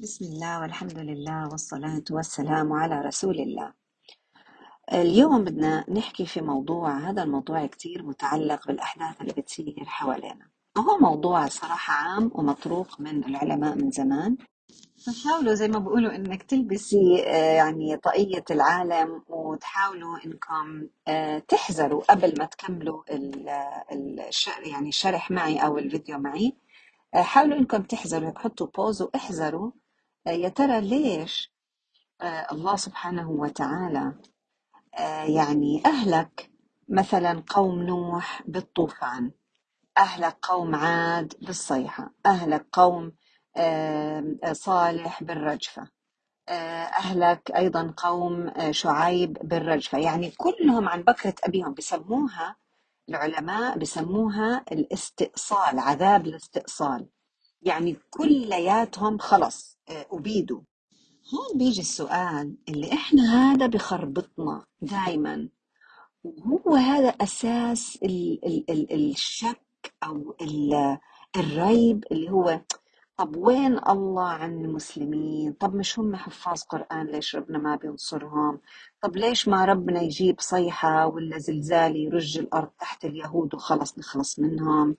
بسم الله والحمد لله والصلاة والسلام على رسول الله. اليوم بدنا نحكي في موضوع هذا الموضوع كتير متعلق بالأحداث اللي بتصير حوالينا. وهو موضوع صراحة عام ومطروق من العلماء من زمان. فحاولوا زي ما بيقولوا إنك تلبسي آه، يعني طاقية العالم وتحاولوا إنكم آه، تحذروا قبل ما تكملوا يعني الشرح معي أو الفيديو معي. آه، حاولوا إنكم تحذروا حطوا بوز وإحذروا. يا ترى ليش آه، الله سبحانه وتعالى آه، يعني أهلك مثلا قوم نوح بالطوفان أهلك قوم عاد بالصيحة أهلك قوم آه، صالح بالرجفة أهلك أيضا قوم شعيب بالرجفة يعني كلهم عن بكرة أبيهم بسموها العلماء بسموها الاستئصال عذاب الاستئصال. يعني كلياتهم خلص آه، أبيدوا. هون بيجي السؤال اللي إحنا هذا بخربطنا دائما وهو هذا أساس ال ال ال الشك ال الريب اللي هو طب وين الله عن المسلمين؟ طب مش هم حفاظ قرآن ليش ربنا ما بينصرهم؟ طب ليش ما ربنا يجيب صيحة ولا زلزال يرج الأرض تحت اليهود وخلص نخلص منهم؟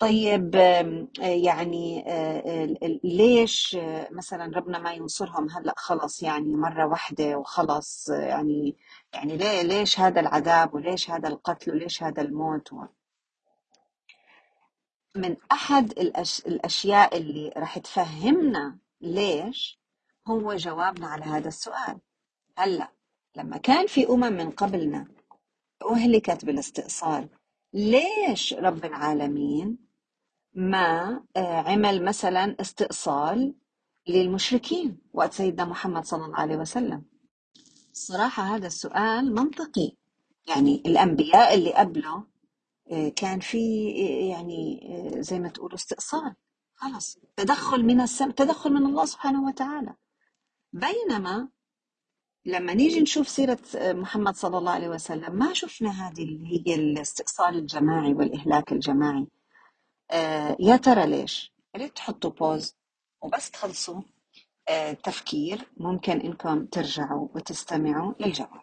طيب آه، يعني آه، ال- ليش آه، مثلا ربنا ما ينصرهم؟ هلأ خلص يعني مرة واحدة وخلص آه، يعني يعني ليه ليش هذا العذاب وليش هذا القتل وليش هذا الموت؟ من أحد الأش... الأشياء اللي راح تفهمنا ليش هو جوابنا على هذا السؤال. هلأ لما كان في أمم من قبلنا أهلكت بالاستئصال ليش رب العالمين ما آه، عمل مثلا استئصال للمشركين وقت سيدنا محمد صلى الله عليه وسلم. الصراحة هذا السؤال منطقي. يعني الأنبياء اللي قبله آه، كان في آه، يعني زي ما تقولوا استئصال. خلص تدخل من السماء تدخل من الله سبحانه وتعالى. بينما لما نيجي نشوف سيرة محمد صلى الله عليه وسلم ما شفنا هذه اللي هي الاستئصال الجماعي والإهلاك الجماعي. آه، يا ترى ليش؟ يا ريت تحطوا بوز وبس تخلصوا آه، تفكير ممكن إنكم ترجعوا وتستمعوا للجواب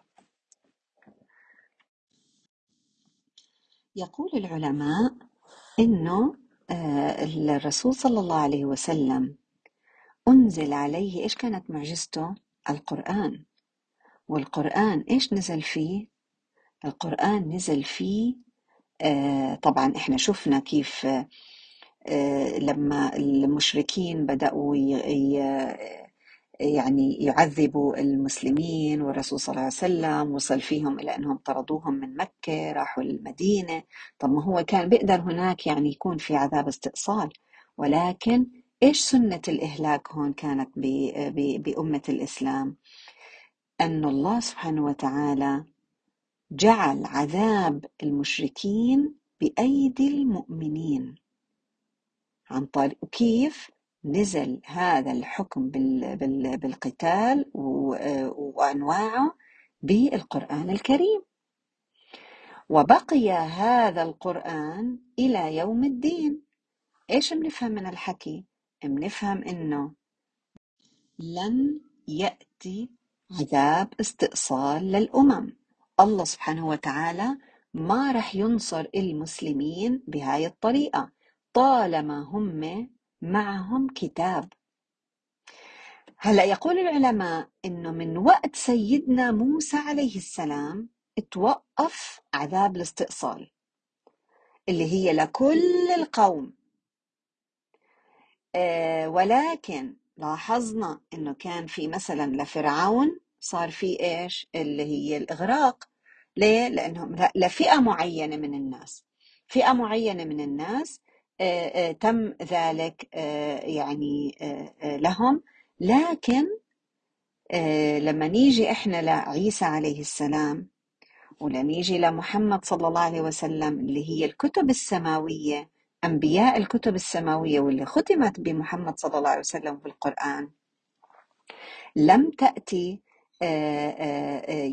يقول العلماء إنه آه، الرسول صلى الله عليه وسلم أنزل عليه إيش كانت معجزته؟ القرآن والقرآن إيش نزل فيه؟ القرآن نزل فيه طبعا إحنا شفنا كيف آه لما المشركين بدأوا يعني يعذبوا المسلمين والرسول صلى الله عليه وسلم وصل فيهم إلى أنهم طردوهم من مكة راحوا للمدينة. طب ما هو كان بيقدر هناك يعني يكون في عذاب استئصال. ولكن إيش سنة الإهلاك هون كانت بأمة الإسلام؟ أن الله سبحانه وتعالى جعل عذاب المشركين بأيدي المؤمنين عن طريق وكيف نزل هذا الحكم بال... بال... بالقتال. وأنواعه بالقرآن الكريم وبقي هذا القرآن إلى يوم الدين إيش بنفهم من الحكي؟ بنفهم إنه لن يأتي عذاب استئصال للأمم الله سبحانه وتعالى ما رح ينصر المسلمين بهاي الطريقة طالما هم معهم كتاب. هلا يقول العلماء إنه من وقت سيدنا موسى عليه السلام توقف عذاب الاستئصال اللي هي لكل القوم. آه، ولكن لاحظنا إنه كان في مثلا لفرعون صار في إيش؟ اللي هي الإغراق. ليه؟ لأنهم لا- لفئة معينة من الناس. فئة معينة من الناس آه، آه، تم ذلك آه، يعني لهم. لكن لما نيجي إحنا لعيسى عليه السلام ولنيجي لمحمد صلى الله عليه وسلم اللي هي الكتب السماوية أنبياء الكتب السماوية واللي ختمت بمحمد صلى الله عليه وسلم في القرآن لم آه،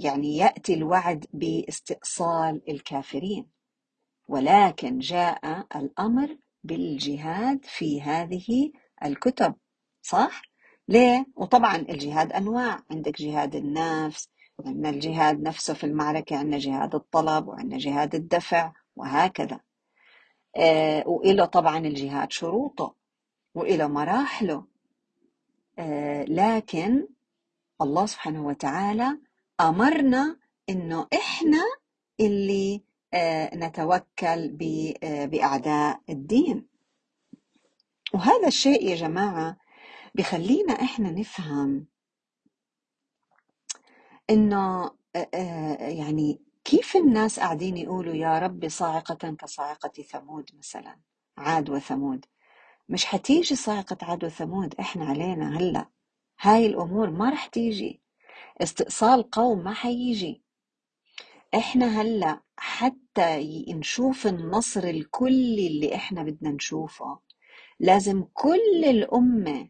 يعني يأتي الوعد باستئصال الكافرين ولكن جاء الأمر بالجهاد في هذه الكتب صح؟ ليه؟ وطبعا الجهاد أنواع عندك جهاد النفس عندنا الجهاد نفسه في المعركة عندنا جهاد الطلب وعندنا جهاد الدفع وهكذا آه وإله طبعا الجهاد شروطه وإله مراحله آه لكن الله سبحانه وتعالى أمرنا إنه إحنا اللي آه نتوكل آه بأعداء الدين. وهذا الشيء يا جماعة بخلينا إحنا نفهم إنه يعني كيف الناس قاعدين يقولوا يا رب صاعقة كصاعقة ثمود مثلا عاد وثمود؟ مش حتيجي صاعقة عاد وثمود إحنا علينا هلأ. هاي الأمور ما رح تيجي. استئصال قوم ما حيجي إحنا هلأ حتى نشوف النصر الكلي اللي إحنا بدنا نشوفه. لازم كل الأمة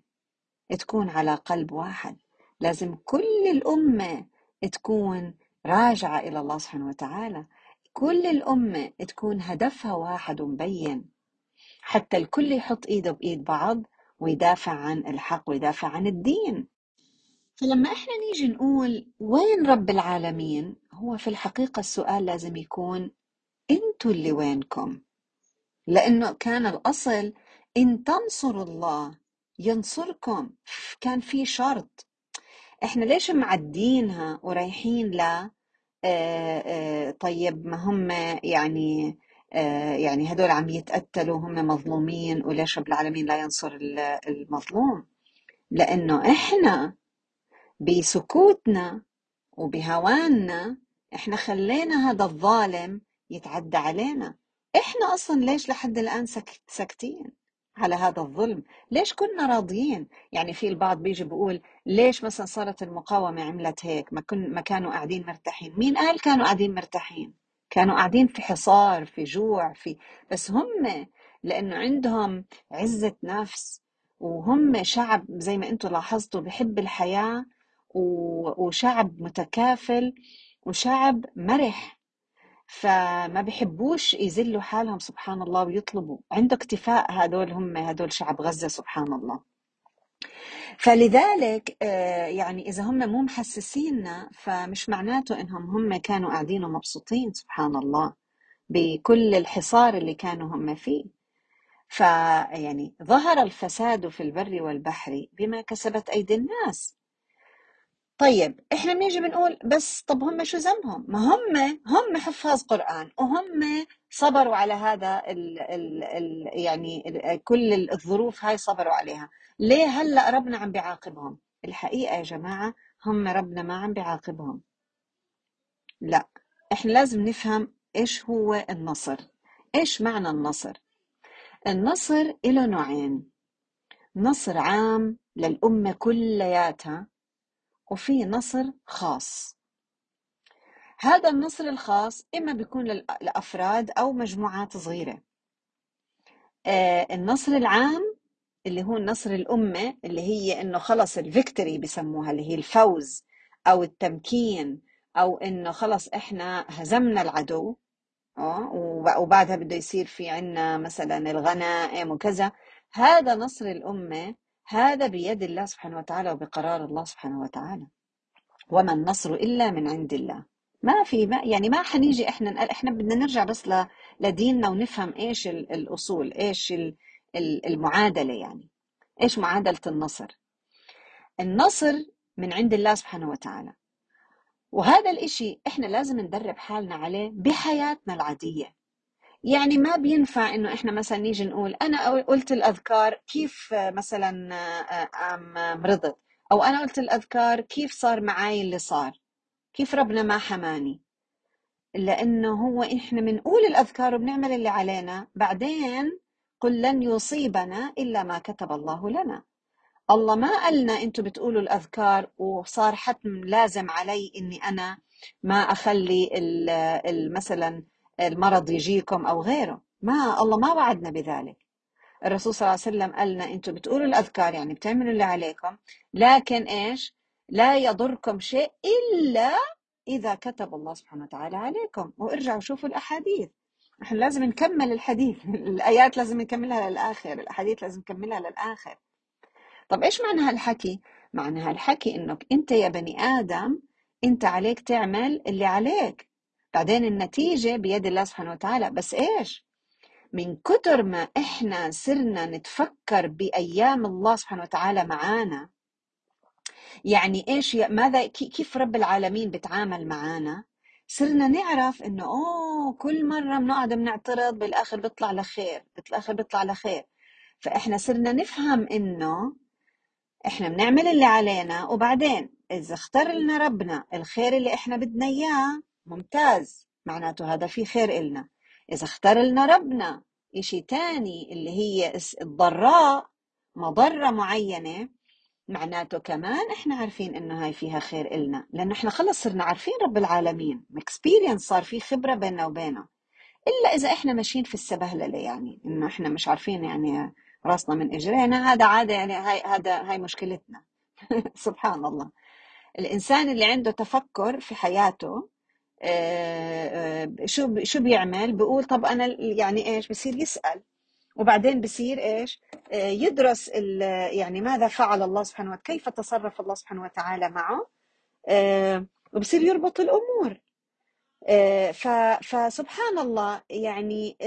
تكون على قلب واحد. لازم كل الأمة تكون راجعة إلى الله سبحانه وتعالى. كل الأمة تكون هدفها واحد ومبين. حتى الكل يحط إيده بإيد بعض. ويدافع عن الحق ويدافع عن الدين. فلما إحنا نيجي نقول وين رب العالمين هو في الحقيقة السؤال لازم يكون أنتوا اللي وينكم؟ لأنه كان الأصل إن تنصروا الله ينصركم. كان في شرط. إحنا ليش معدينها ورايحين ل طيب ما هم يعني يعني هدول عم يتقتلوا هم مظلومين وليش رب العالمين لا ينصر المظلوم. لأنه إحنا بسكوتنا وبهواننا إحنا خلينا هذا الظالم يتعدى علينا. إحنا أصلا ليش لحد الآن ساكتين على هذا الظلم؟ ليش كنا راضيين؟ يعني في البعض بيجي بيقول ليش مثلا صارت المقاومة عملت هيك؟ ما, كن ما كانوا قاعدين مرتاحين. مين قال كانوا قاعدين مرتاحين؟ كانوا قاعدين في حصار في جوع في بس هم لأنه عندهم عزة نفس وهم شعب زي ما أنتم لاحظتوا بحب الحياة وشعب متكافل وشعب مرح. فما بحبوش يذلوا حالهم سبحان الله ويطلبوا. عنده اكتفاء هدول هم هدول شعب غزة سبحان الله. فلذلك يعني إذا هم مو محسسيننا فمش معناته إنهم هم كانوا قاعدين ومبسوطين سبحان الله بكل الحصار اللي كانوا هم فيه. فيعني ظهر الفساد في البر والبحر بما كسبت أيدي الناس. طيب إحنا بنيجي بنقول بس طب هم شو ذنبهم؟ ما هم هم حفاظ قرآن وهم صبروا على هذا ال ال ال يعني ال كل الظروف هاي صبروا عليها، ليه هلأ ربنا عم بيعاقبهم؟ الحقيقة يا جماعة هم ربنا ما عم بيعاقبهم. لا إحنا لازم نفهم إيش هو النصر؟ إيش معنى النصر؟ النصر له نوعين نصر عام للأمة كلياتها وفي نصر خاص. هذا النصر الخاص إما بيكون لأفراد أو مجموعات صغيرة. آه النصر العام اللي هو النصر الأمة اللي هي إنه خلص الفيكتوري بسموها اللي هي الفوز أو التمكين أو إنه خلص إحنا هزمنا العدو آه وبعدها بده يصير في عنا مثلا الغنائم وكذا. هذا نصر الأمة هذا بيد الله سبحانه وتعالى وبقرار الله سبحانه وتعالى. وما النصر إلا من عند الله. ما في ما يعني ما حنيجي إحنا إحنا بدنا نرجع بس لديننا ونفهم إيش الأصول إيش المعادلة يعني. إيش معادلة النصر؟ النصر من عند الله سبحانه وتعالى. وهذا الإشي إحنا لازم ندرب حالنا عليه بحياتنا العادية. يعني ما بينفع إنه إحنا مثلا نيجي نقول أنا قلت الأذكار كيف مثلا مرضت أو أنا قلت الأذكار كيف صار معي اللي صار؟ كيف ربنا ما حماني؟ لأنه هو إحنا بنقول الأذكار وبنعمل اللي علينا بعدين قل لن يصيبنا إلا ما كتب الله لنا. الله ما قالنا أنتم بتقولوا الأذكار وصار حتم لازم علي إني أنا ما أخلي مثلا المرض يجيكم أو غيره. ما الله ما وعدنا بذلك. الرسول صلى الله عليه وسلم قال لنا أنتم بتقولوا الأذكار يعني بتعملوا اللي عليكم لكن إيش؟ لا يضركم شيء إلا إذا كتب الله سبحانه وتعالى عليكم. وارجعوا شوفوا الأحاديث. إحنا لازم نكمل الحديث. الآيات لازم نكملها للآخر. الأحاديث لازم نكملها للآخر. طب إيش معنى هالحكي؟ معنى هالحكي إنك أنت يا بني آدم أنت عليك تعمل اللي عليك. بعدين النتيجة بيد الله سبحانه وتعالى. بس إيش؟ من كتر ما إحنا صرنا نتفكر بأيام الله سبحانه وتعالى معانا يعني إيش ماذا كيف رب العالمين بتعامل معانا؟ صرنا نعرف إنه أوه كل مرة بنقعد بنعترض بالآخر بيطلع لخير بالآخر بيطلع لخير. فإحنا صرنا نفهم إنه إحنا بنعمل اللي علينا وبعدين إذا اختار لنا ربنا الخير اللي إحنا بدنا إياه ممتاز. معناته هذا في خير إلنا. إذا اختار لنا ربنا إشي تاني اللي هي الضراء مضرة معينة معناته كمان إحنا عارفين إنه هاي فيها خير إلنا. لأنه إحنا خلص صرنا عارفين رب العالمين. اكسبيرينس صار في خبرة بيننا وبينه. إلا إذا إحنا ماشيين في السبهللة يعني إنه إحنا مش عارفين يعني راسنا من اجرينا هذا عادة يعني هاي هذا هاي مشكلتنا. سبحان الله. الإنسان اللي عنده تفكر في حياته شو شو بيعمل؟ بيقول طب أنا يعني إيش؟ بصير يسأل. وبعدين بصير إيش؟ آه، يدرس يعني ماذا فعل الله سبحانه وتعالى كيف تصرف الله سبحانه وتعالى معه؟ وبصير يربط الأمور. آه، فسبحان الله يعني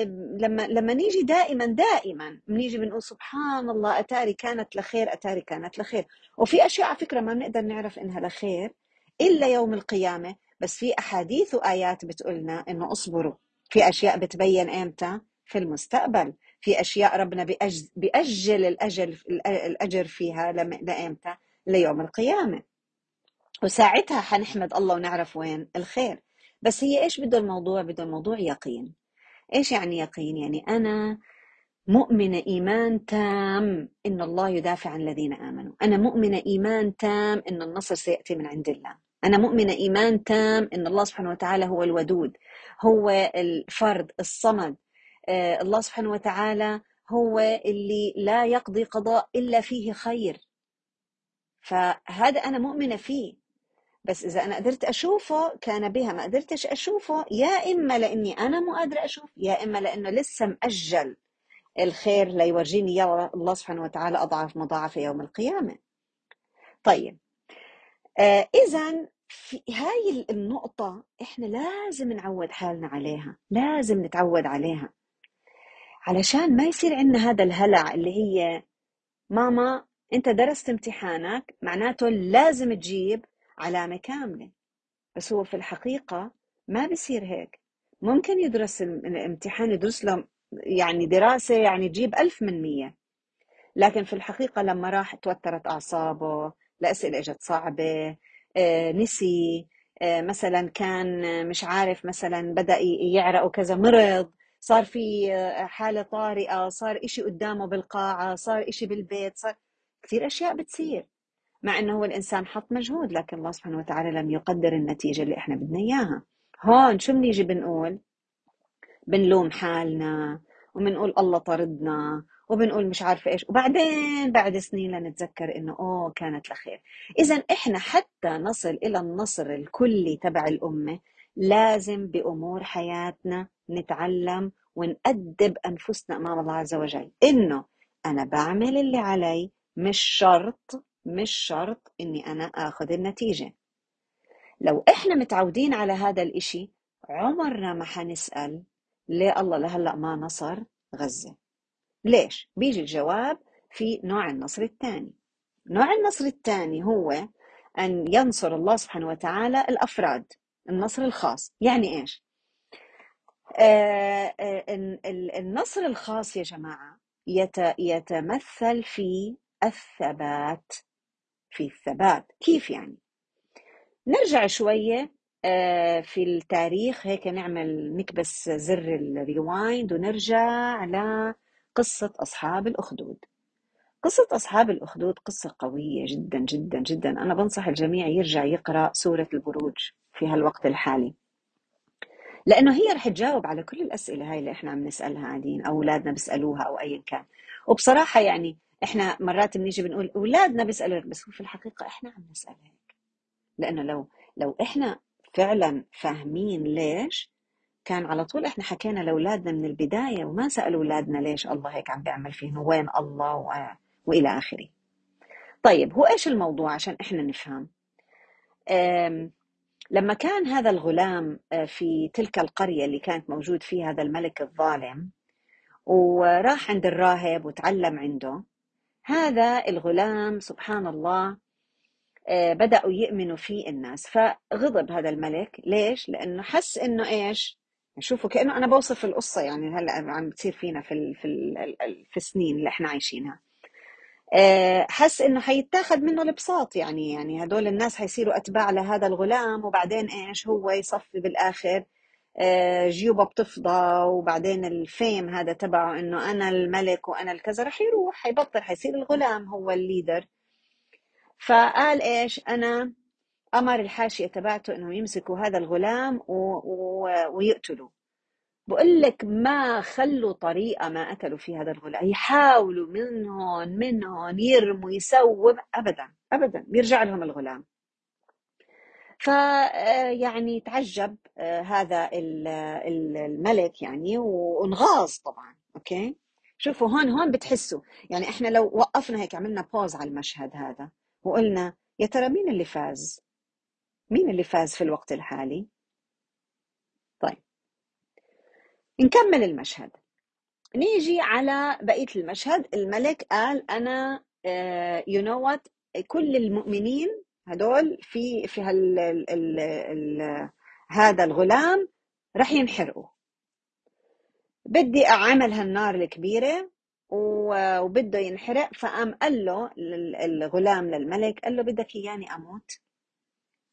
لما لما نيجي دائما دائما بنيجي بنقول سبحان الله أتاري كانت لخير أتاري كانت لخير. وفي أشياء على فكرة ما بنقدر نعرف إنها لخير إلا يوم القيامة. بس في أحاديث وآيات بتقولنا إنه اصبروا. في أشياء بتبين إمتى؟ في المستقبل. في أشياء ربنا بيأجل, بيأجل الأجل الأجر فيها لإمتى؟ ليوم القيامة. وساعتها حنحمد الله ونعرف وين؟ الخير. بس هي إيش بده الموضوع؟ بده الموضوع يقين. إيش يعني يقين؟ يعني أنا مؤمنة إيمان تام إن الله يدافع عن الذين آمنوا. أنا مؤمنة إيمان تام إن النصر سيأتي من عند الله. أنا مؤمنة إيمان تام إن الله سبحانه وتعالى هو الودود هو الفرد الصمد. آه الله سبحانه وتعالى هو اللي لا يقضي قضاء إلا فيه خير. فهذا أنا مؤمنة فيه. بس إذا أنا قدرت أشوفه كان بها ما قدرتش أشوفه يا إما لأني أنا مو قادرة أشوف يا إما لأنه لسه مأجل الخير ليورجيني يا الله سبحانه وتعالى أضعاف مضاعفة يوم القيامة. طيب آه إذا في هاي النقطة إحنا لازم نعود حالنا عليها لازم نتعود عليها. علشان ما يصير عندنا هذا الهلع اللي هي ماما أنت درست امتحانك معناته لازم تجيب علامة كاملة. بس هو في الحقيقة ما بصير هيك. ممكن يدرس الامتحان يدرس له يعني دراسة يعني تجيب ألف من مية. لكن في الحقيقة لما راح توترت أعصابه الأسئلة إجت صعبة آه، نسي آه، مثلا كان مش عارف مثلا بدأ يعرق وكذا مرض صار في آه، حالة طارئة صار إشي قدامه بالقاعة صار إشي بالبيت صار كثير أشياء بتصير. مع إنه هو الإنسان حط مجهود لكن الله سبحانه وتعالى لم يقدر النتيجة اللي إحنا بدنا إياها. هون شو بنيجي بنقول؟ بنلوم حالنا وبنقول الله طردنا وبنقول مش عارفة إيش. وبعدين بعد سنين لنتذكر إنه أوه كانت لخير. اذا إحنا حتى نصل إلى النصر الكلي تبع الأمة لازم بأمور حياتنا نتعلم ونأدب أنفسنا أمام الله عز وجل. إنه أنا بعمل اللي علي مش شرط مش شرط إني أنا آخذ النتيجة. لو إحنا متعودين على هذا الإشي عمرنا ما حنسأل ليه الله لهلأ ما نصر غزة. ليش؟ بيجي الجواب في نوع النصر الثاني. نوع النصر الثاني هو أن ينصر الله سبحانه وتعالى الأفراد النصر الخاص. يعني إيش؟ آه, آه، النصر الخاص يا جماعة يتمثل في الثبات في الثبات. كيف يعني؟ نرجع شوية آه، في التاريخ. هيك نعمل نكبس زر الريوايند ونرجع لقصة أصحاب الأخدود. قصة أصحاب الأخدود قصة قوية جدا جدا جدا. أنا بنصح الجميع يرجع يقرأ سورة البروج في هالوقت الحالي. لأنه هي رح تجاوب على كل الأسئلة هاي اللي إحنا عم نسألها قاعدين أو أولادنا بيسألوها أو أيا كان. وبصراحة يعني إحنا مرات بنيجي بنقول أولادنا بيسألوا بس هو في الحقيقة إحنا عم نسأل هيك. لأنه لو لو إحنا فعلا فاهمين ليش كان على طول إحنا حكينا لأولادنا من البداية وما سألوا أولادنا ليش الله هيك عم بيعمل فيهم وين الله و... وإلى آخره طيب هو إيش الموضوع عشان إحنا نفهم لما كان هذا الغلام آه، في تلك القرية اللي كانت موجود فيها هذا الملك الظالم وراح عند الراهب وتعلم عنده هذا الغلام سبحان الله آه، بدأوا يؤمنوا فيه الناس فغضب هذا الملك ليش؟ لأنه حس إنه إيش؟ شوفوا كأنه أنا بوصف القصة يعني هلأ عم بتصير فينا في ال في ال في السنين اللي إحنا عايشينها. آه، حس إنه حيتاخذ منه البساط يعني يعني هدول الناس حيصيروا أتباع لهذا الغلام وبعدين إيش هو يصفي بالآخر؟ آه، جيوبه بتفضى وبعدين الفيم هذا تبعه إنه أنا الملك وأنا الكذا رح يروح حيبطل حيصير الغلام هو الليدر. فقال إيش؟ أنا أمر الحاشية تبعته انهم يمسكوا هذا الغلام و... و... ويقتلوا. بقول لك ما خلوا طريقة ما قتلوا فيها هذا الغلام. يحاولوا منهم منهم يرموا يسووا ابدا ابدا بيرجع لهم الغلام. ف يعني تعجب آه، هذا ال- ال- الملك يعني وانغاظ طبعا أوكي؟ شوفوا هون هون بتحسوا. يعني إحنا لو وقفنا هيك عملنا بوز على المشهد هذا وقلنا يا ترى مين اللي فاز؟ مين اللي فاز في الوقت الحالي؟ طيب. نكمل المشهد. نيجي على بقية المشهد. الملك قال أنا you know what كل المؤمنين هدول في في هال ال ال ال هذا الغلام رح ينحرقوا. بدي أعمل هالنار الكبيرة وبده ينحرق فقام قال له الغلام للملك قال له بدك إياني أموت؟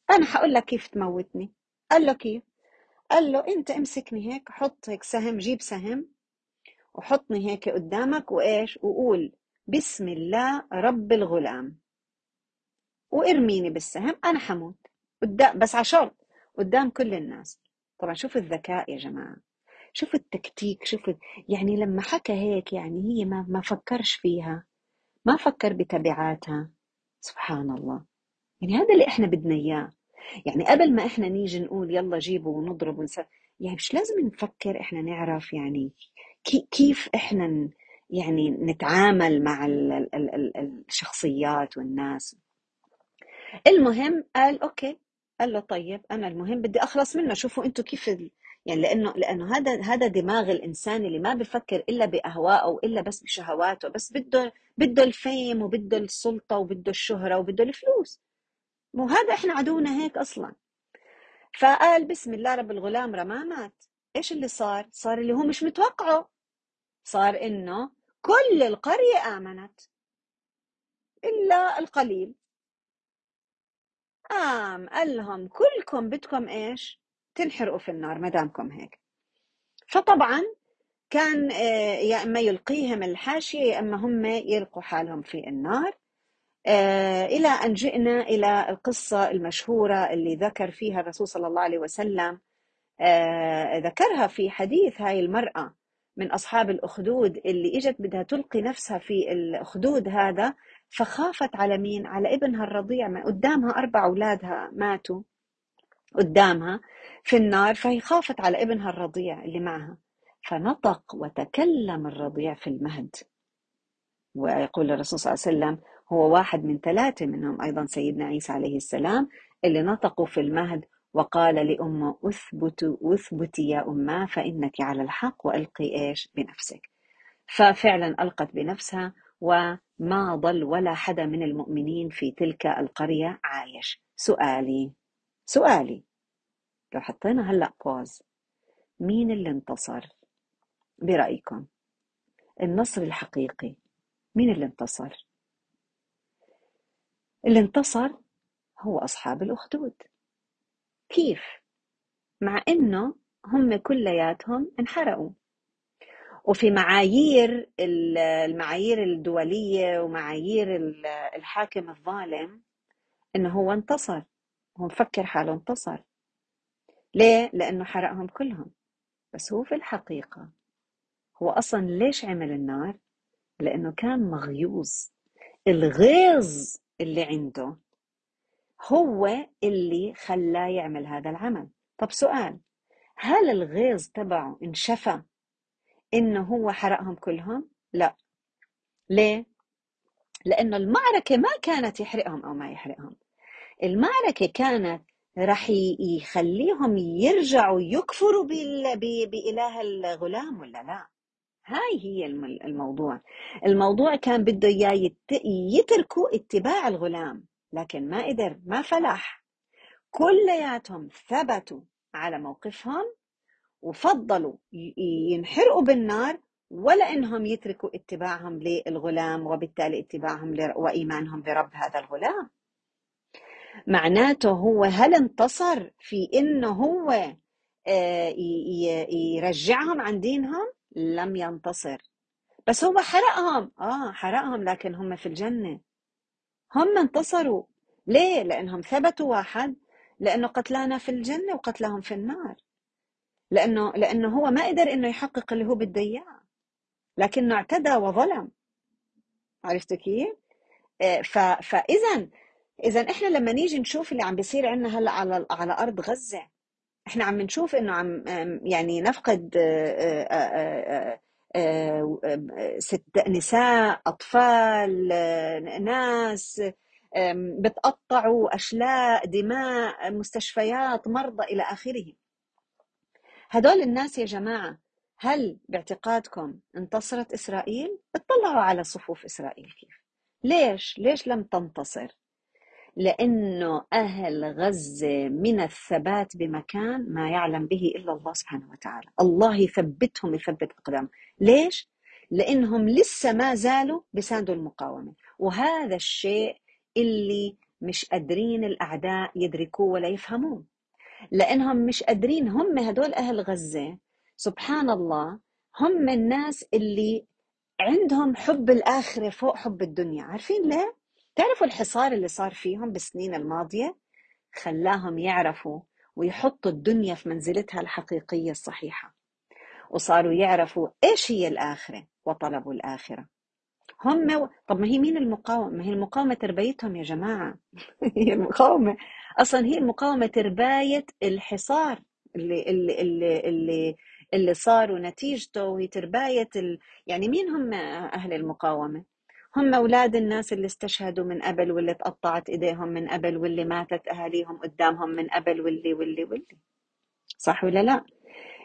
أنا حقول لك كيف تموتني. قال له كيف؟ قال له أنت امسكني هيك حط هيك سهم جيب سهم وحطني هيك قدامك وإيش؟ وقول بسم الله رب الغلام. وإرميني بالسهم أنا حموت. قدام بس على شرط قدام كل الناس. طبعا شوف الذكاء يا جماعة. شوف التكتيك شوف يعني لما حكى هيك يعني هي ما ما فكرش فيها ما فكر بتبعاتها. سبحان الله. يعني هذا اللي إحنا بدنا إياه يعني قبل ما إحنا نيجي نقول يلا جيبوا ونضرب ونسوي يعني مش لازم نفكر إحنا نعرف يعني كي- كيف إحنا يعني نتعامل مع ال- ال- ال- ال- الشخصيات والناس المهم قال أوكي قال له طيب أنا المهم بدي أخلص منه شوفوا أنتم كيف. يعني لأنه لأنه هذا هذا دماغ الإنسان اللي ما بفكر إلا باهوائه إلا بس بشهواته بس بده بده الفيم وبده السلطة وبده الشهرة وبده الفلوس مو هذا إحنا عدونا هيك أصلا. فقال بسم الله رب الغلام رماه مات. إيش اللي صار؟ صار اللي هو مش متوقعه. صار إنه كل القرية آمنت. إلا القليل. قام قال لهم كلكم بدكم إيش؟ تنحرقوا في النار ما دامكم هيك. فطبعا كان آه، يا إما يلقيهم الحاشية يا إما هم يلقوا حالهم في النار. آه، إلى أن جئنا إلى القصة المشهورة اللي ذكر فيها الرسول صلى الله عليه وسلم آه، ذكرها في حديث هاي المرأة من أصحاب الأخدود اللي إجت بدها تلقي نفسها في الأخدود هذا فخافت على مين؟ على ابنها الرضيع ما قدامها أربع أولادها ماتوا قدامها في النار فهي خافت على ابنها الرضيع اللي معها فنطق وتكلم الرضيع في المهد ويقول الرسول صلى الله عليه وسلم هو واحد من ثلاثة منهم أيضا سيدنا عيسى عليه السلام اللي نطقوا في المهد وقال لأمه أثبت أثبتي يا أماه فإنك على الحق وألقي إيش؟ بنفسك. ففعلا ألقت بنفسها وما ضل ولا حدا من المؤمنين في تلك القرية عايش. سؤالي سؤالي لو حطينا هلأ بوز مين اللي انتصر؟ برأيكم النصر الحقيقي مين اللي انتصر؟ اللي انتصر هو أصحاب الأخدود كيف؟ مع إنه هم كلياتهم انحرقوا وفي معايير ال- المعايير الدولية ومعايير ال- الحاكم الظالم إنه هو انتصر هو مفكر حاله انتصر ليه؟ لأنه حرقهم كلهم بس هو في الحقيقة هو أصلا ليش عمل النار؟ لأنه كان مغيوظ الغيظ اللي عنده. هو اللي خلاه يعمل هذا العمل. طب سؤال هل الغيظ تبعه انشفى إنه هو حرقهم كلهم؟ لا. ليه؟ لأنه المعركة ما كانت يحرقهم أو ما يحرقهم. المعركة كانت رح يخليهم يرجعوا يكفروا بإله الغلام ولا لا؟ هاي هي الموضوع. الموضوع كان بده إياه يتركوا اتباع الغلام لكن ما قدر ما فلح. كلياتهم ثبتوا على موقفهم وفضلوا ينحرقوا بالنار ولا إنهم يتركوا اتباعهم للغلام وبالتالي اتباعهم وإيمانهم برب هذا الغلام. معناته هو هل انتصر في إنه هو آه، يرجعهم عن دينهم؟ لم ينتصر. بس هو حرقهم. آه حرقهم لكن هم في الجنة. هم انتصروا. ليه؟ لأنهم ثبتوا واحد. لأنه قتلانا في الجنة وقتلهم في النار. لأنه لأنه هو ما قدر إنه يحقق اللي هو بده إياه. لكنه اعتدى وظلم. عرفت كيف؟ آه، فاذا اذا إحنا لما نيجي نشوف اللي عم بيصير عندنا هلأ على على أرض غزة إحنا عم نشوف إنه عم يعني نفقد آه، آه، ست نساء أطفال ناس بتقطعوا أشلاء دماء مستشفيات مرضى إلى آخره هدول الناس يا جماعة هل باعتقادكم انتصرت إسرائيل؟ اطلعوا على صفوف إسرائيل كيف؟ ليش؟ ليش لم تنتصر؟ لأنه أهل غزة من الثبات بمكان ما يعلم به إلا الله سبحانه وتعالى. الله يثبتهم يثبت أقدام ليش؟ لأنهم لسه ما زالوا بساندوا المقاومة. وهذا الشيء اللي مش قادرين الأعداء يدركوه ولا يفهموه. لأنهم مش قادرين هم هدول أهل غزة سبحان الله هم الناس اللي عندهم حب الآخرة فوق حب الدنيا. عارفين ليه؟ تعرفوا الحصار اللي صار فيهم بالسنين الماضية خلاهم يعرفوا ويحطوا الدنيا في منزلتها الحقيقية الصحيحة وصاروا يعرفوا إيش هي الآخرة وطلبوا الآخرة هم. طب ما هي مين المقاومة؟ ما هي المقاومة تربيتهم يا جماعة هي المقاومة أصلا هي المقاومة ترباية الحصار اللي اللي اللي اللي, اللي صاروا نتيجته وهي ترباية ال... يعني مين هم أهل المقاومة؟ هم أولاد الناس اللي استشهدوا من قبل واللي تقطعت إيديهم من قبل واللي ماتت أهاليهم قدامهم من قبل واللي واللي واللي صح ولا لا؟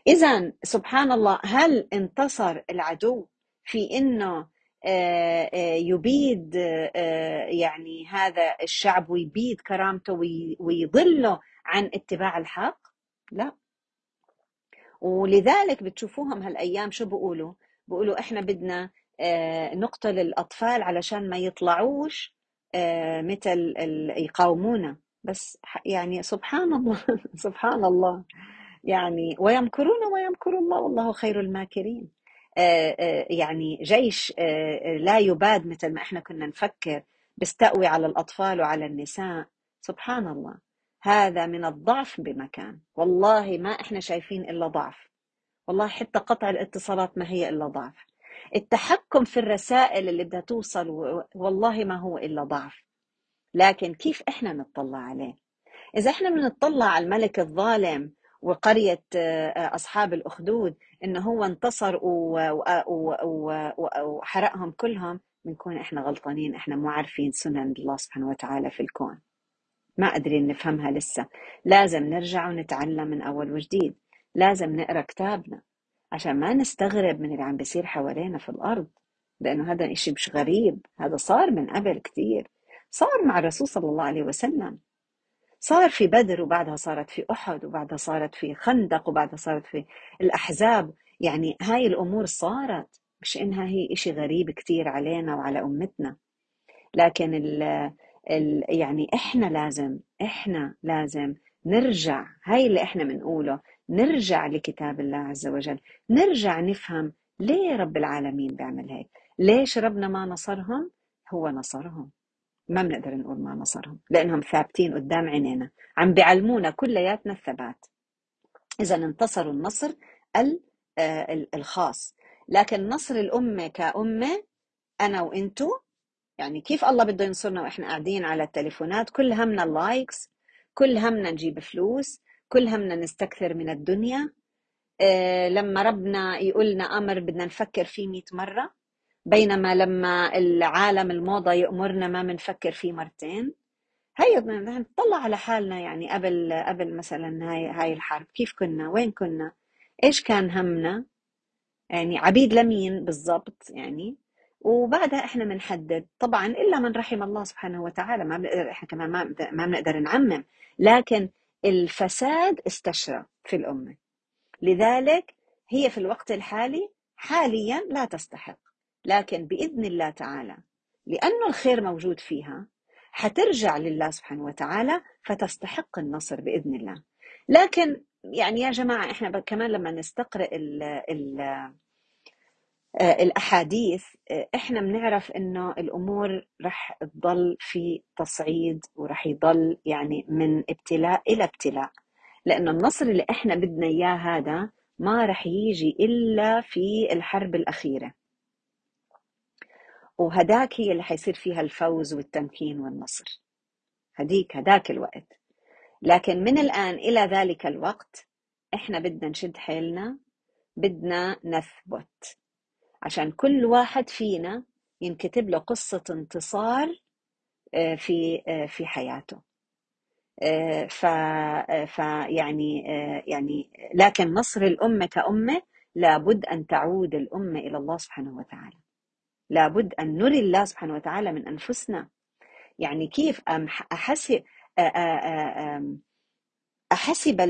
إذا سبحان الله هل انتصر العدو في إنه آه، آه، يبيد آه، يعني هذا الشعب ويبيد كرامته ويضله عن اتباع الحق؟ لا ولذلك بتشوفوهم هالأيام شو بيقولوا؟ بيقولوا إحنا بدنا نقتل الاطفال علشان ما يطلعوش مثل يقاومونا. بس يعني سبحان الله سبحان الله. يعني ويمكرون ويمكر الله والله خير الماكرين. آه، آه، يعني جيش آه، لا يباد مثل ما إحنا كنا نفكر بيستقوي على الأطفال وعلى النساء. سبحان الله. هذا من الضعف بمكان. والله ما إحنا شايفين إلا ضعف. والله حتى قطع الاتصالات ما هي إلا ضعف. التحكم في الرسائل اللي بدها توصل والله ما هو إلا ضعف. لكن كيف إحنا نطلع عليه؟ إذا إحنا بنطلع على الملك الظالم وقرية آه، أصحاب الأخدود إنه هو انتصر وحرقهم كلهم بنكون إحنا غلطانين إحنا مو عارفين سنن الله سبحانه وتعالى في الكون. ما قادرين نفهمها لسه. لازم نرجع ونتعلم من أول وجديد. لازم نقرأ كتابنا. عشان ما نستغرب من اللي عم بيصير حوالينا في الأرض لأنه هذا إشي مش غريب هذا صار من قبل كتير صار مع الرسول صلى الله عليه وسلم. صار في بدر وبعدها صارت في أحد وبعدها صارت في خندق وبعدها صارت في الأحزاب. يعني هاي الأمور صارت مش إنها هي إشي غريب كتير علينا وعلى أمتنا. لكن ال ال يعني إحنا لازم إحنا لازم نرجع هاي اللي إحنا بنقوله نرجع لكتاب الله عز وجل نرجع نفهم ليه رب العالمين بيعمل هيك؟ ليش ربنا ما نصرهم؟ هو نصرهم. ما بنقدر نقول ما نصرهم لأنهم ثابتين قدام عينينا عم بيعلمونا كلياتنا الثبات. إذا انتصروا النصر آه، الخاص. لكن نصر الأمة كأمة أنا وإنتو يعني كيف الله بده ينصرنا وإحنا قاعدين على التليفونات؟ كل همنا اللايكس كل همنا نجيب فلوس كل همنا نستكثر من الدنيا. أه لما ربنا يقولنا أمر بدنا نفكر فيه 100 مرة بينما لما العالم الموضة يأمرنا ما بنفكر فيه مرتين. هي نطلع على حالنا يعني قبل قبل مثلا هاي هاي الحرب. كيف كنا؟ وين كنا؟ إيش كان همنا؟ يعني عبيد لمين بالضبط يعني؟ وبعدها إحنا بنحدد طبعا إلا من رحم الله سبحانه وتعالى. ما بنقدر إحنا كمان ما ما بنقدر نعمم. لكن الفساد استشرى في الأمة. لذلك هي في الوقت الحالي حاليا لا تستحق لكن بإذن الله تعالى لأنه الخير موجود فيها حترجع لله سبحانه وتعالى فتستحق النصر بإذن الله. لكن يعني يا جماعة إحنا كمان لما نستقرأ ال ال الأحاديث إحنا بنعرف إنه الأمور رح تضل في تصعيد ورح يضل يعني من ابتلاء إلى ابتلاء. لأنه النصر اللي إحنا بدنا إياه هذا ما رح يجي إلا في الحرب الأخيرة. وهداك هي اللي حيصير فيها الفوز والتمكين والنصر. هديك هداك الوقت. لكن من الآن إلى ذلك الوقت إحنا بدنا نشد حيلنا بدنا نثبت. عشان كل واحد فينا ينكتب له قصة انتصار في في حياته. ف فيعني يعني لكن نصر الأمة كأمة لابد أن تعود الأمة إلى الله سبحانه وتعالى. لابد أن نري الله سبحانه وتعالى من أنفسنا. يعني كيف أحسب أحسب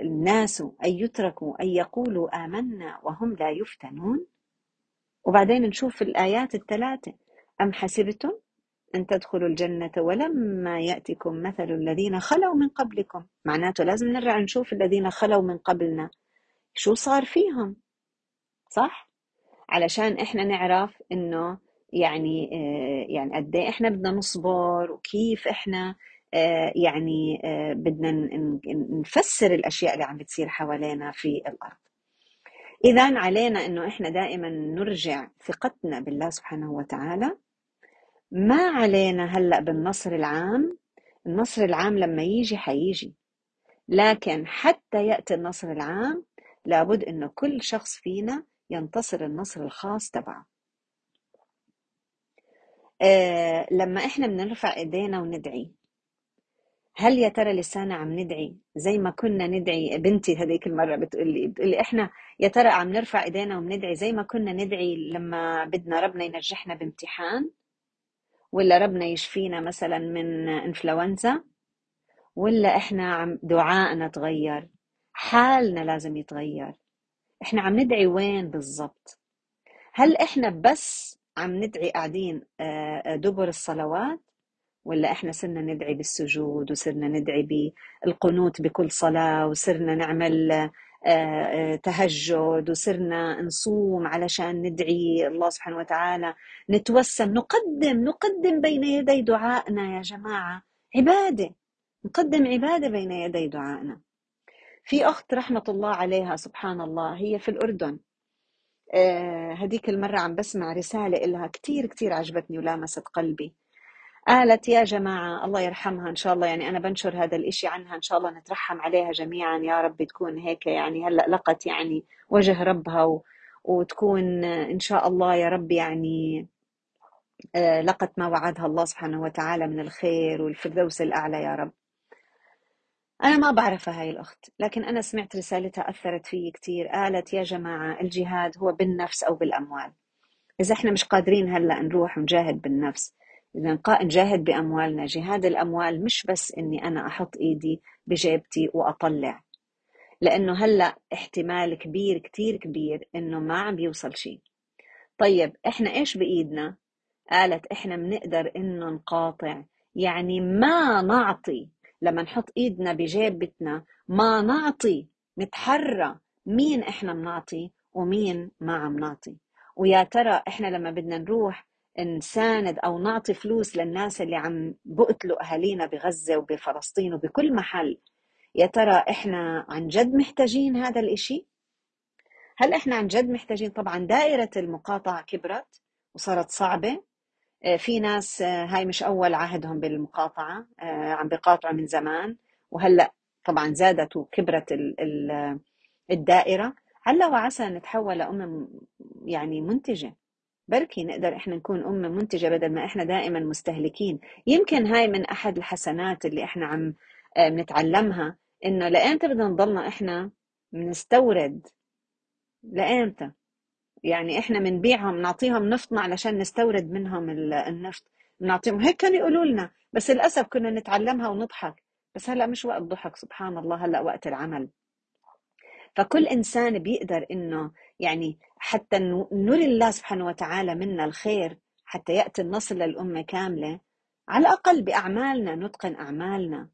الناس أن يتركوا أن يقولوا آمنا وهم لا يفتنون؟ وبعدين نشوف الآيات الثلاثة أم حسبتم أن تدخلوا الجنة ولما يأتكم مثل الذين خلوا من قبلكم؟ معناته لازم نرجع نشوف الذين خلوا من قبلنا. شو صار فيهم؟ صح؟ علشان إحنا نعرف إنه يعني يعني قد إيه إحنا بدنا نصبر وكيف إحنا يعني بدنا نفسر الأشياء اللي عم بتصير حوالينا في الأرض. اذا علينا إنه إحنا دائما نرجع ثقتنا بالله سبحانه وتعالى. ما علينا هلأ بالنصر العام؟ النصر العام لما يجي حيجي. لكن حتى يأتي النصر العام لابد إنه كل شخص فينا ينتصر النصر الخاص تبعه. آه لما إحنا بنرفع إيدينا وندعي هل يا ترى لسانا عم ندعي زي ما كنا ندعي بنتي هذيك المرة بتقول لي بتقول لي إحنا يا ترى عم نرفع إيدينا وندعي زي ما كنا ندعي لما بدنا ربنا ينجحنا بامتحان؟ ولا ربنا يشفينا مثلا من إنفلونزا؟ ولا إحنا عم دعائنا تغير؟ حالنا لازم يتغير. إحنا عم ندعي وين بالضبط؟ هل إحنا بس عم ندعي قاعدين دبر الصلوات؟ ولا إحنا صرنا ندعي بالسجود وصرنا ندعي بالقنوت بكل صلاة وصرنا نعمل تهجد وصرنا نصوم علشان ندعي الله سبحانه وتعالى نتوسم نقدم نقدم بين يدي دعائنا يا جماعة. عبادة نقدم عبادة بين يدي دعائنا في أخت رحمة الله عليها سبحان الله هي في الأردن. هديك المرة عم بسمع رسالة إلها كتير كتير عجبتني ولامست قلبي. قالت يا جماعة الله يرحمها إن شاء الله يعني أنا بنشر هذا الإشي عنها إن شاء الله نترحم عليها جميعا. يا رب تكون هيك يعني هلأ لقت يعني وجه ربها و... وتكون إن شاء الله يا رب يعني لقت ما وعدها الله سبحانه وتعالى من الخير والفردوس الأعلى يا رب. أنا ما بعرفها هاي الأخت لكن أنا سمعت رسالتها أثرت في كتير. قالت يا جماعة الجهاد هو بالنفس أو بالأموال. إذا إحنا مش قادرين هلأ نروح ونجاهد بالنفس. إذا نجاهد بأموالنا. جهاد الأموال مش بس إني أنا أحط إيدي بجيبتي وأطلع لأنه هلأ احتمال كبير كتير كبير إنه ما عم بيوصل شيء طيب إحنا إيش بإيدنا؟ قالت إحنا بنقدر إنه نقاطع. يعني ما نعطي. لما نحط إيدنا بجيبتنا ما نعطي. نتحرى. مين إحنا بنعطي ومين ما عم نعطي؟ ويا ترى إحنا لما بدنا نروح نساند أو نعطي فلوس للناس اللي عم بقتلوا أهالينا بغزة وبفلسطين وبكل محل يا ترى إحنا عن جد محتاجين هذا الإشي؟ هل إحنا عن جد محتاجين؟ طبعا دائرة المقاطعة كبرت وصارت صعبة. في ناس هاي مش أول عهدهم بالمقاطعة عم بيقاطعوا من زمان وهلأ طبعا زادت وكبرت الدائرة. هلأ وعسى نتحول لأمم يعني منتجة. بركي نقدر إحنا نكون أمة منتجة بدل ما إحنا دائما مستهلكين. يمكن هاي من أحد الحسنات اللي إحنا عم آه، بنتعلمها إنه لأمتى بدنا نضلنا إحنا بنستورد لأمتى يعني إحنا بنبيعهم نعطيهم نفطنا علشان نستورد منهم النفط. بنعطيهم هيك كانوا يقولوا لنا. بس للأسف كنا نتعلمها ونضحك. بس هلأ مش وقت ضحك سبحان الله. هلأ وقت العمل. فكل إنسان بيقدر إنه يعني حتى نري الله سبحانه وتعالى منا الخير حتى يأتي النصر للأمة كاملة. على الأقل بأعمالنا نتقن أعمالنا.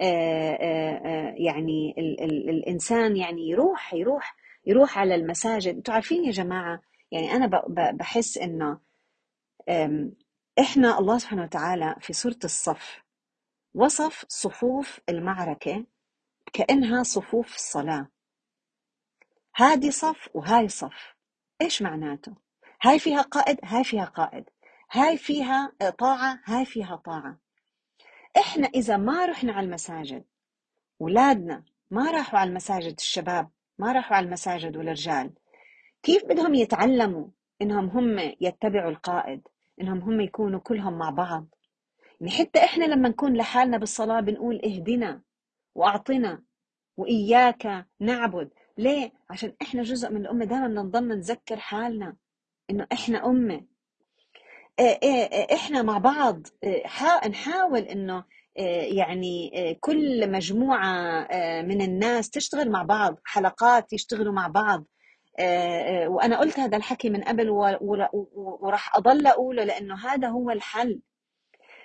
آآ آآ يعني ال ال الإنسان يعني يروح يروح يروح على المساجد. أنتم عارفين يا جماعة يعني أنا بحس إنه إحنا الله سبحانه وتعالى في سوره الصف. وصف صفوف المعركة كأنها صفوف الصلاة. هادي صف وهاي صف. إيش معناته؟ هاي فيها قائد هاي فيها قائد. هاي فيها طاعة هاي فيها طاعة. إحنا إذا ما رحنا على المساجد اولادنا ما راحوا على المساجد الشباب ما راحوا على المساجد والرجال كيف بدهم يتعلموا إنهم هم يتبعوا القائد؟ إنهم هم يكونوا كلهم مع بعض؟ يعني حتى إحنا لما نكون لحالنا بالصلاة بنقول اهدنا وأعطنا وإياك نعبد. ليه؟ عشان إحنا جزء من الأمة دائما بنضل نذكر حالنا إنه إحنا أمة. إيه، إيه، إيه، إحنا مع بعض. نحاول إنه يعني كل مجموعة من الناس تشتغل مع بعض حلقات يشتغلوا مع بعض. وأنا قلت هذا الحكي من قبل وراح أضل أقوله لأنه هذا هو الحل.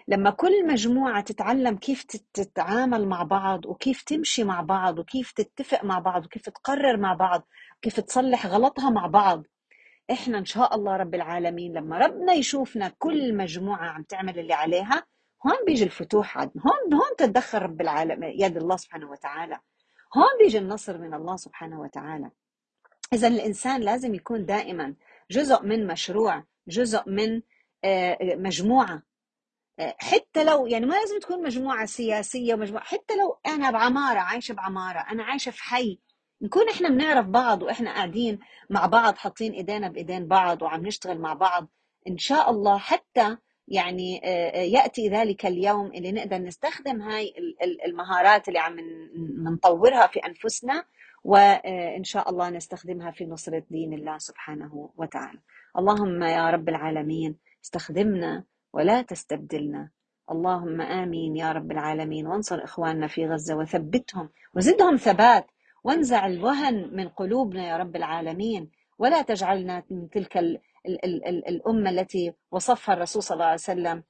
لما كل مجموعة تتعلم كيف تتعامل مع بعض وكيف تمشي مع بعض وكيف تتفق مع بعض وكيف تقرر مع بعض وكيف تصلح غلطها مع بعض إحنا إن شاء الله رب العالمين لما ربنا يشوفنا كل مجموعة عم تعمل اللي عليها هون بيجي الفتوح عدن هون هون تتدخل رب العالمين يد الله سبحانه وتعالى هون بيجي النصر من الله سبحانه وتعالى. إذا الإنسان لازم يكون دائما جزء من مشروع جزء من آه، مجموعة حتى لو يعني ما لازم تكون مجموعة سياسية ومجموعة حتى لو أنا بعمارة عايشة بعمارة أنا عايشة في حي نكون إحنا بنعرف بعض وإحنا قاعدين مع بعض حاطين إيدينا بإيدين بعض وعم نشتغل مع بعض إن شاء الله حتى يعني آه، يأتي ذلك اليوم اللي نقدر نستخدم هاي المهارات اللي عم نطورها في أنفسنا وإن آه، شاء الله نستخدمها في نصرة دين الله سبحانه وتعالى. اللهم يا رب العالمين استخدمنا ولا تستبدلنا. اللهم آمين يا رب العالمين. وانصر إخواننا في غزة وثبتهم وزدهم ثبات. وانزع الوهن من قلوبنا يا رب العالمين. ولا تجعلنا من تلك ال ال ال الأمة التي وصفها الرسول صلى الله عليه وسلم.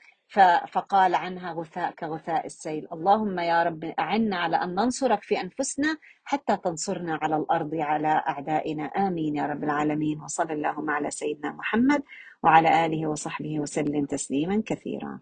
فقال عنها غثاء كغثاء السيل. اللهم يا رب أعنا على أن ننصرك في أنفسنا حتى تنصرنا على الأرض على أعدائنا. آمين يا رب العالمين. وصلى اللهم على سيدنا محمد وعلى آله وصحبه وسلم تسليما كثيرا.